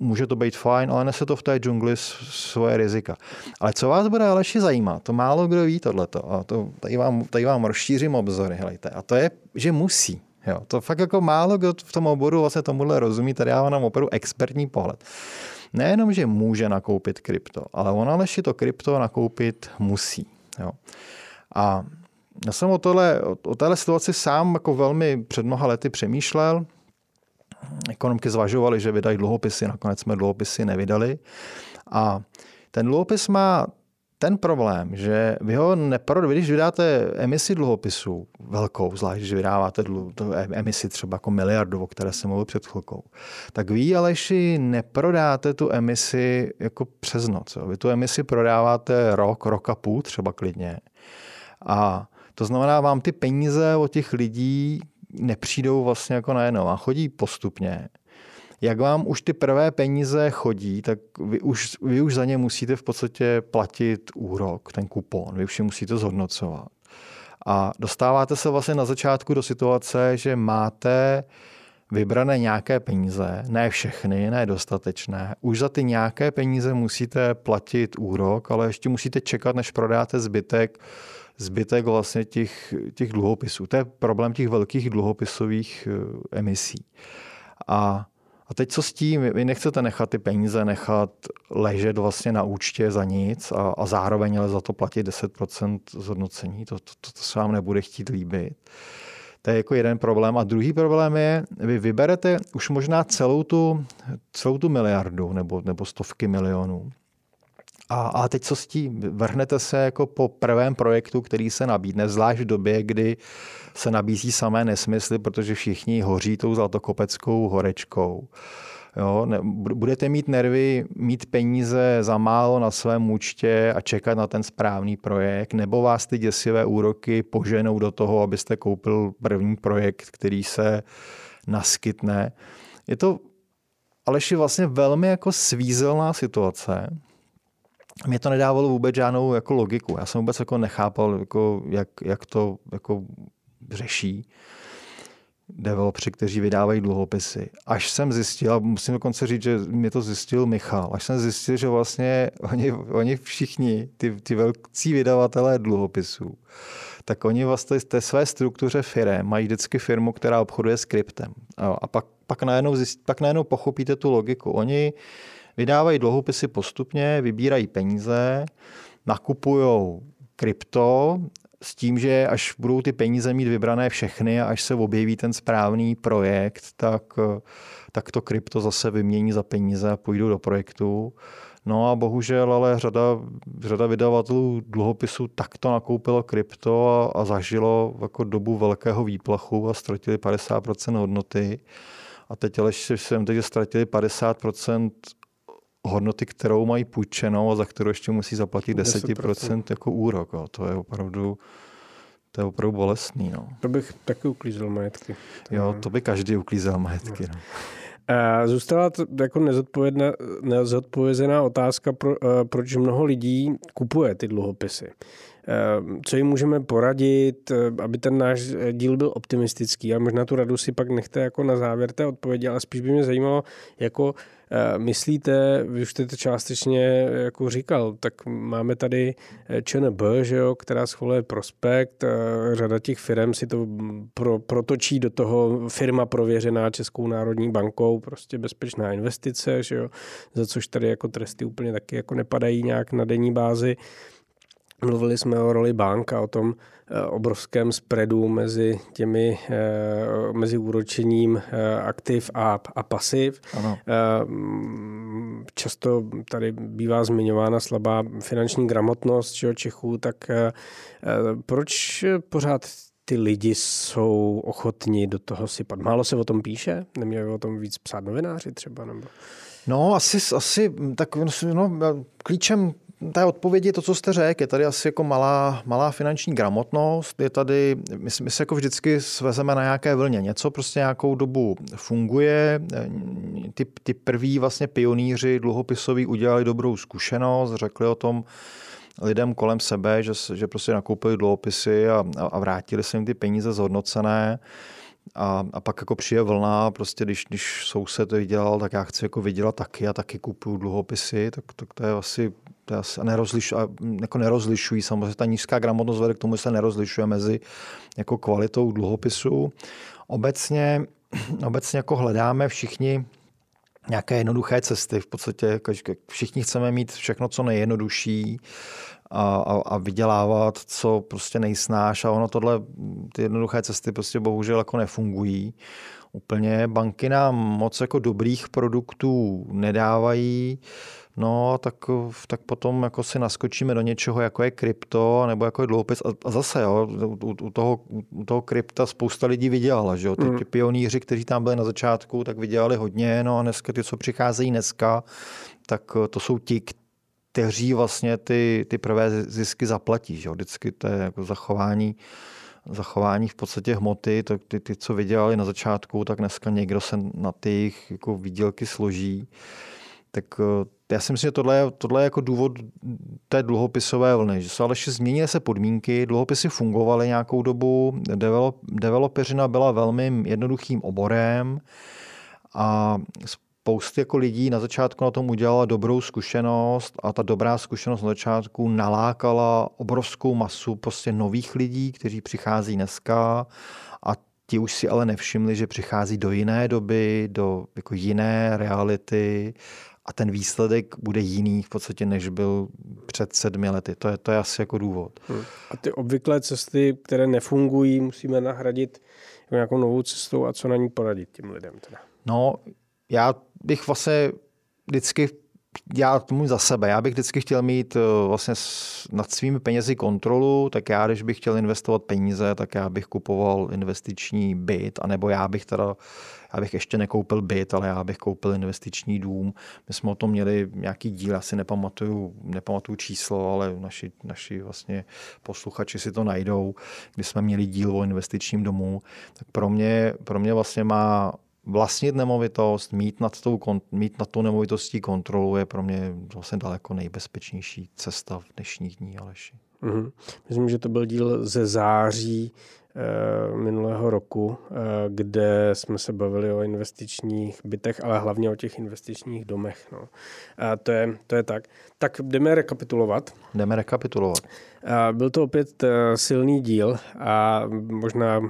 Může to být fajn, ale nese to v té džungli svoje rizika. Ale co vás bude Aleši zajímat, to málo kdo ví tohleto. A to, tady, vám, tady vám rozšířím obzory, helejte. A to je, že musí. Jo, to fakt jako málo kdo v tom oboru vlastně tomuhle rozumí, tady já mám opravdu expertní pohled nejenom, že může nakoupit krypto, ale on Aleši to krypto nakoupit musí. Jo. A já jsem o, tohle, o téhle situaci sám jako velmi před mnoha lety přemýšlel. Ekonomky zvažovali, že vydají dluhopisy, nakonec jsme dluhopisy nevydali. A ten dluhopis má ten problém, že vy ho neprodáte, když vydáte emisi dluhopisů velkou, zvlášť, když vydáváte dlu, to emisi třeba jako miliardu, o které jsem mluvil před chvilkou, tak vy, Aleši, neprodáte tu emisi jako přes noc. Jo. Vy tu emisi prodáváte rok, rok a půl třeba klidně. A to znamená, vám ty peníze od těch lidí nepřijdou vlastně jako najednou a chodí postupně jak vám už ty prvé peníze chodí, tak vy už, vy už za ně musíte v podstatě platit úrok, ten kupon, vy už je musíte zhodnocovat. A dostáváte se vlastně na začátku do situace, že máte vybrané nějaké peníze, ne všechny, ne dostatečné. Už za ty nějaké peníze musíte platit úrok, ale ještě musíte čekat, než prodáte zbytek, zbytek vlastně těch, těch dluhopisů. To je problém těch velkých dluhopisových eh, emisí. A a teď co s tím? Vy nechcete nechat ty peníze nechat ležet vlastně na účtě za nic a, a zároveň ale za to platit 10% zhodnocení. To, to, to, to se vám nebude chtít líbit. To je jako jeden problém. A druhý problém je, vy vyberete už možná celou tu, celou tu miliardu nebo, nebo stovky milionů. A, a teď co s tím? Vrhnete se jako po prvém projektu, který se nabídne, zvlášť v době, kdy se nabízí samé nesmysly, protože všichni hoří tou zlatokopeckou horečkou. Jo, ne, budete mít nervy, mít peníze za málo na svém účtě a čekat na ten správný projekt, nebo vás ty děsivé úroky poženou do toho, abyste koupil první projekt, který se naskytne. Je to Aleši vlastně velmi jako svízelná situace, mě to nedávalo vůbec žádnou jako logiku. Já jsem vůbec jako nechápal, jako, jak, jak to jako řeší developři, kteří vydávají dluhopisy. Až jsem zjistil, a musím dokonce říct, že mě to zjistil Michal, až jsem zjistil, že vlastně oni, oni všichni, ty, ty velcí vydavatelé dluhopisů, tak oni vlastně té své struktuře firmy mají vždycky firmu, která obchoduje s kryptem. A pak, pak, najednou, zjist, pak najednou pochopíte tu logiku. Oni vydávají dluhopisy postupně, vybírají peníze, nakupují krypto s tím, že až budou ty peníze mít vybrané všechny a až se objeví ten správný projekt, tak, tak to krypto zase vymění za peníze a půjdou do projektu. No a bohužel, ale řada, řada vydavatelů dluhopisů takto nakoupilo krypto a, a zažilo jako dobu velkého výplachu a ztratili 50% hodnoty. A teď ale jsem teď ztratili 50% hodnoty, kterou mají půjčenou a za kterou ještě musí zaplatit 10%, 10%. jako úrok. Jo. To je opravdu to je opravdu bolestný. No. To bych taky uklízel majetky. Jo, to by každý uklízel majetky. No. Zůstala to jako nezodpovězená otázka, pro, proč mnoho lidí kupuje ty dluhopisy. Co jim můžeme poradit, aby ten náš díl byl optimistický? A možná tu radu si pak nechte jako na závěr té odpovědi, ale spíš by mě zajímalo, jako Eh, myslíte, vy už jste to částečně jako říkal, tak máme tady eh, ČNB, že jo, která schvaluje prospekt, eh, řada těch firm si to pro, protočí do toho firma prověřená Českou národní bankou, prostě bezpečná investice, že jo, za což tady jako tresty úplně taky jako nepadají nějak na denní bázi. Mluvili jsme o roli bank a o tom eh, obrovském spreadu mezi těmi, eh, mezi úročením eh, aktiv a, a pasiv. Ano. Často tady bývá zmiňována slabá finanční gramotnost Čechů, tak proč pořád ty lidi jsou ochotní do toho sypat? Málo se o tom píše? Neměli o tom víc psát novináři třeba? Nebo? No, asi, asi tak no, klíčem té odpovědi je to, co jste řekl. Je tady asi jako malá, malá finanční gramotnost. Je tady, my, my se jako vždycky svezeme na nějaké vlně. Něco prostě nějakou dobu funguje. Ty, ty prví vlastně pionýři dluhopisoví udělali dobrou zkušenost, řekli o tom lidem kolem sebe, že, že prostě nakoupili dluhopisy a, a vrátili se jim ty peníze zhodnocené. A, a pak jako přijde vlna, prostě když, když soused to vydělal, tak já chci jako vydělat taky a taky kupuju dluhopisy, tak, tak to je asi to asi nerozlišu, jako nerozlišují. Samozřejmě ta nízká gramotnost vede k tomu, že se nerozlišuje mezi jako kvalitou dluhopisu. Obecně, obecně jako hledáme všichni nějaké jednoduché cesty. V podstatě jako všichni chceme mít všechno, co nejjednodušší a, a, a vydělávat, co prostě nejsnáš a ono tohle, ty jednoduché cesty prostě bohužel jako nefungují. Úplně banky nám moc jako dobrých produktů nedávají. No, tak, tak potom jako si naskočíme do něčeho, jako je krypto, nebo jako je dluhopis. A, zase, jo, u, u, toho, u toho krypta spousta lidí vydělala, že jo. Ty, mm. ty pionýři, kteří tam byli na začátku, tak vydělali hodně, no a dneska ty, co přicházejí dneska, tak to jsou ti, kteří vlastně ty, ty prvé zisky zaplatí, že jo. Vždycky to je jako zachování zachování v podstatě hmoty, tak ty, ty, co vydělali na začátku, tak dneska někdo se na ty jako výdělky složí. Tak já si myslím, že tohle je, tohle je jako důvod té dluhopisové vlny, že se ale změnily se podmínky, dluhopisy fungovaly nějakou dobu, develop, developeřina byla velmi jednoduchým oborem a spousty jako lidí na začátku na tom udělala dobrou zkušenost a ta dobrá zkušenost na začátku nalákala obrovskou masu prostě nových lidí, kteří přichází dneska a ti už si ale nevšimli, že přichází do jiné doby, do jako jiné reality a ten výsledek bude jiný v podstatě, než byl před sedmi lety. To je, to je asi jako důvod. Hmm. A ty obvyklé cesty, které nefungují, musíme nahradit nějakou novou cestou a co na ní poradit těm lidem? Teda? No, já bych vlastně vždycky já tomu za sebe. Já bych vždycky chtěl mít eh, vlastně nad svými penězi kontrolu, tak já, když bych chtěl investovat peníze, tak já bych kupoval investiční byt, anebo já bych teda já bych ještě nekoupil byt, ale já bych koupil investiční dům. My jsme o tom měli nějaký díl, asi nepamatuju, nepamatuju číslo, ale naši, naši vlastně posluchači si to najdou, kdy jsme měli díl o investičním domu. Tak pro mě, pro mě vlastně má vlastnit nemovitost, mít nad, tou, mít nad tou nemovitostí kontrolu je pro mě vlastně daleko nejbezpečnější cesta v dnešních dní, Aleši. Mm-hmm. Myslím, že to byl díl ze září minulého roku, eh, kde jsme se bavili o investičních bytech, ale hlavně o těch investičních domech. No. A to je, to je tak. Tak jdeme rekapitulovat. Jdeme rekapitulovat. Byl to opět eh, silný díl a možná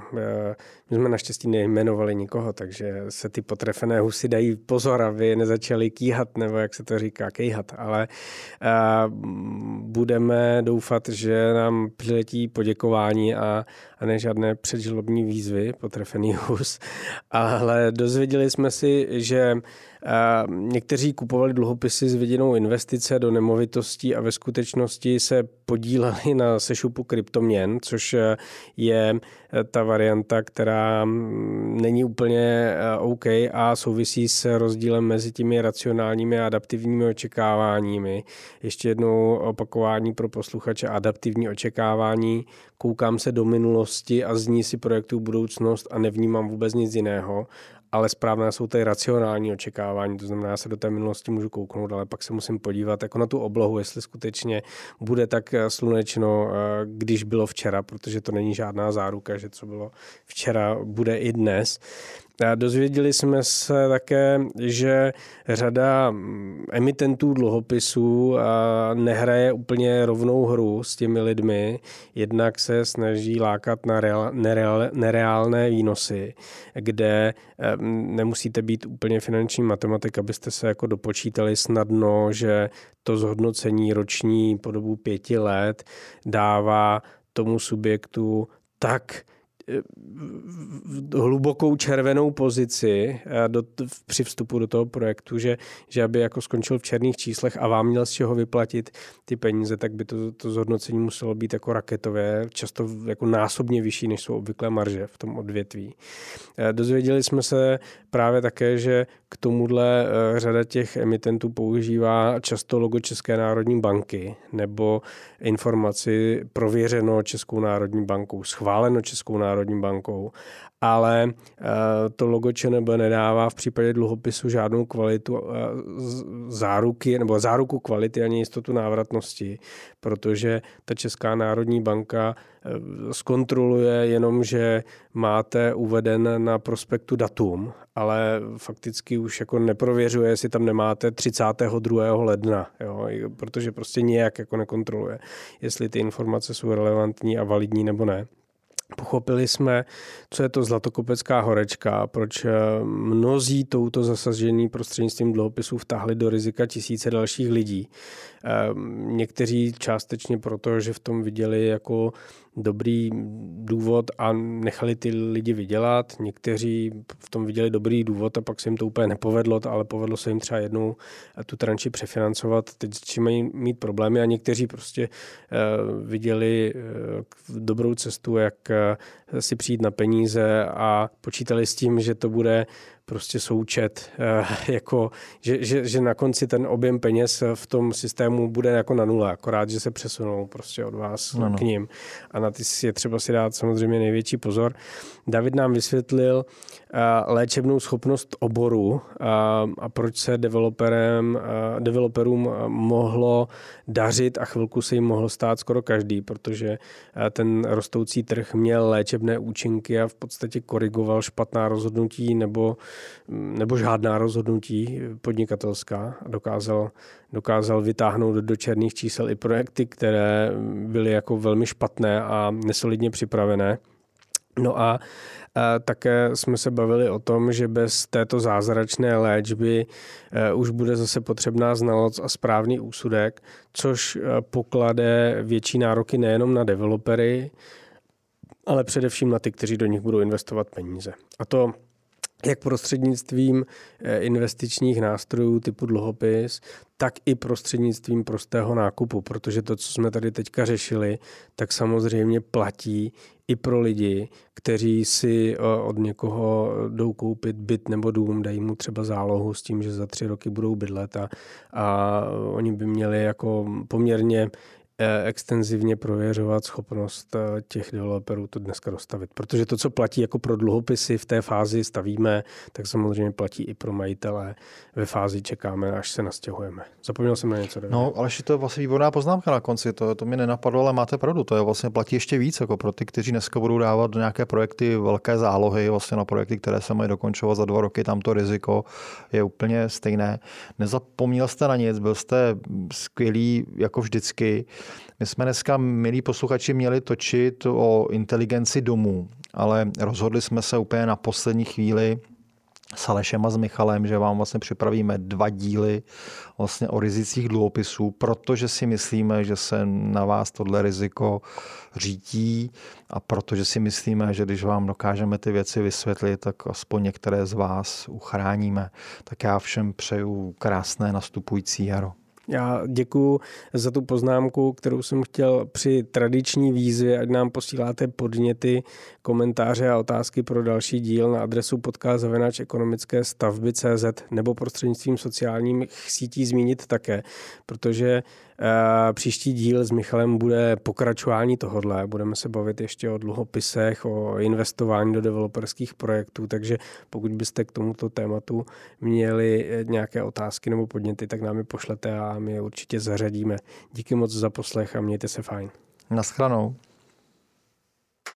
my jsme naštěstí nejmenovali nikoho, takže se ty potrefené husy dají pozor, aby nezačali kýhat, nebo jak se to říká, kejhat, ale budeme doufat, že nám přiletí poděkování a, a ne žádné předžalobní výzvy, potrefený hus, ale dozvěděli jsme si, že Někteří kupovali dluhopisy s vidinou investice do nemovitostí a ve skutečnosti se podíleli na sešupu kryptoměn, což je ta varianta, která mm, není úplně OK a souvisí s rozdílem mezi těmi racionálními a adaptivními očekáváními. Ještě jednou opakování pro posluchače adaptivní očekávání. Koukám se do minulosti a zní si projektu budoucnost a nevnímám vůbec nic jiného ale správné jsou ty racionální očekávání, to znamená, já se do té minulosti můžu kouknout, ale pak se musím podívat jako na tu oblohu, jestli skutečně bude tak eh, slunečno, eh, když bylo včera, protože to není žádná záruka, že co bylo včera, bude i dnes. Dozvěděli jsme se také, že řada mm, emitentů dluhopisů nehraje úplně rovnou hru s těmi lidmi. Jednak se snaží lákat na nereálné výnosy, kde nemusíte být úplně finanční matematik, abyste se jako dopočítali snadno, že to zhodnocení roční po dobu pěti let dává tomu subjektu tak hlubokou červenou pozici eh, do, při vstupu do toho projektu, že, že aby jako skončil v černých číslech a vám měl z čeho vyplatit ty peníze, tak by to, to zhodnocení muselo být jako raketové, často jako násobně vyšší, než jsou obvyklé marže v tom odvětví. Eh, dozvěděli jsme se právě také, že k tomuhle eh, řada těch emitentů používá často logo České národní banky nebo informaci prověřeno Českou národní bankou, schváleno Českou národní bankou, ale eh, to logo ČNB nedává v případě dluhopisu žádnou kvalitu eh, záruky nebo záruku kvality ani jistotu návratnosti, protože ta Česká národní banka zkontroluje jenom, že máte uveden na prospektu datum, ale fakticky už jako neprověřuje, jestli tam nemáte 32. ledna, jo, protože prostě nějak jako nekontroluje, jestli ty informace jsou relevantní a validní nebo ne. Pochopili jsme, co je to zlatokopecká horečka, proč eh, mnozí touto zasažení prostřednictvím dluhopisů vtáhli do rizika tisíce dalších lidí. Ehm, někteří částečně proto, že v tom viděli jako dobrý důvod a nechali ty lidi vydělat. Někteří v tom viděli dobrý důvod a pak se jim to úplně nepovedlo, ale povedlo se jim třeba jednou tu tranči přefinancovat. Teď či mají mít problémy a někteří prostě eh, viděli eh, dobrou cestu, jak eh, si přijít na peníze a počítali s tím, že to bude prostě součet, eh, jako, že, že, že na konci ten objem peněz v tom systému bude jako na nule, akorát, že se přesunou prostě od vás no, no. k ním. A na ty je třeba si dát samozřejmě největší pozor. David nám vysvětlil eh, léčebnou schopnost oboru a, eh, a proč se developerem, developerům mohlo dařit a chvilku se jim mohlo stát skoro každý, protože ten rostoucí trh měl léčebné účinky a v podstatě korigoval špatná rozhodnutí nebo nebo žádná rozhodnutí podnikatelská dokázal, dokázal vytáhnout do černých čísel i projekty, které byly jako velmi špatné a nesolidně připravené. No a také jsme se bavili o tom, že bez této zázračné léčby e, už bude zase potřebná znalost a správný úsudek, což e, poklade větší nároky nejenom na developery, ale především na ty, kteří do nich budou investovat peníze. A to jak prostřednictvím eh, investičních nástrojů typu dluhopis, tak i prostřednictvím prostého nákupu, protože to, co jsme tady teďka řešili, tak samozřejmě platí i pro lidi, kteří si eh, od někoho jdou koupit byt nebo dům, dají mu třeba zálohu s tím, že za tři roky budou bydlet a, a oni by měli jako poměrně extenzivně prověřovat schopnost eh, těch developerů to dneska dostavit. Protože to, co platí jako pro dluhopisy v té fázi stavíme, tak samozřejmě platí i pro majitele. Ve fázi čekáme, až se nastěhujeme. Zapomněl jsem na něco. David. No, ale to je vlastně výborná poznámka na konci. To, to mi nenapadlo, ale máte pravdu. To je vlastně platí ještě víc jako pro ty, kteří dneska budou dávat do nějaké projekty velké zálohy, vlastně na projekty, které se mají dokončovat za dva roky. Tam to riziko je úplně stejné. Nezapomněl jste na nic, byl jste skvělý jako vždycky. My jsme dneska, milí posluchači, měli točit o inteligenci domů, ale rozhodli jsme se úplně na poslední chvíli s Alešem a s Michalem, že vám vlastně připravíme dva díly vlastně o rizicích dluhopisů, protože si myslíme, že se na vás tohle riziko řítí a protože si myslíme, že když vám dokážeme ty věci vysvětlit, tak aspoň některé z vás uchráníme. Tak já všem přeju krásné nastupující jaro. Já děkuji za tu poznámku, kterou jsem chtěl při tradiční výzvě, ať nám posíláte podněty, komentáře a otázky pro další díl na adresu podcast ekonomické stavby CZ nebo prostřednictvím sociálních sítí zmínit také, protože příští díl s Michalem bude pokračování tohodle. Budeme se bavit ještě o dluhopisech, o investování do developerských projektů, takže pokud byste k tomuto tématu měli eh, nějaké otázky nebo podněty, tak nám je pošlete a my je určitě zařadíme. Díky moc za poslech a mějte se fajn. Naschranou.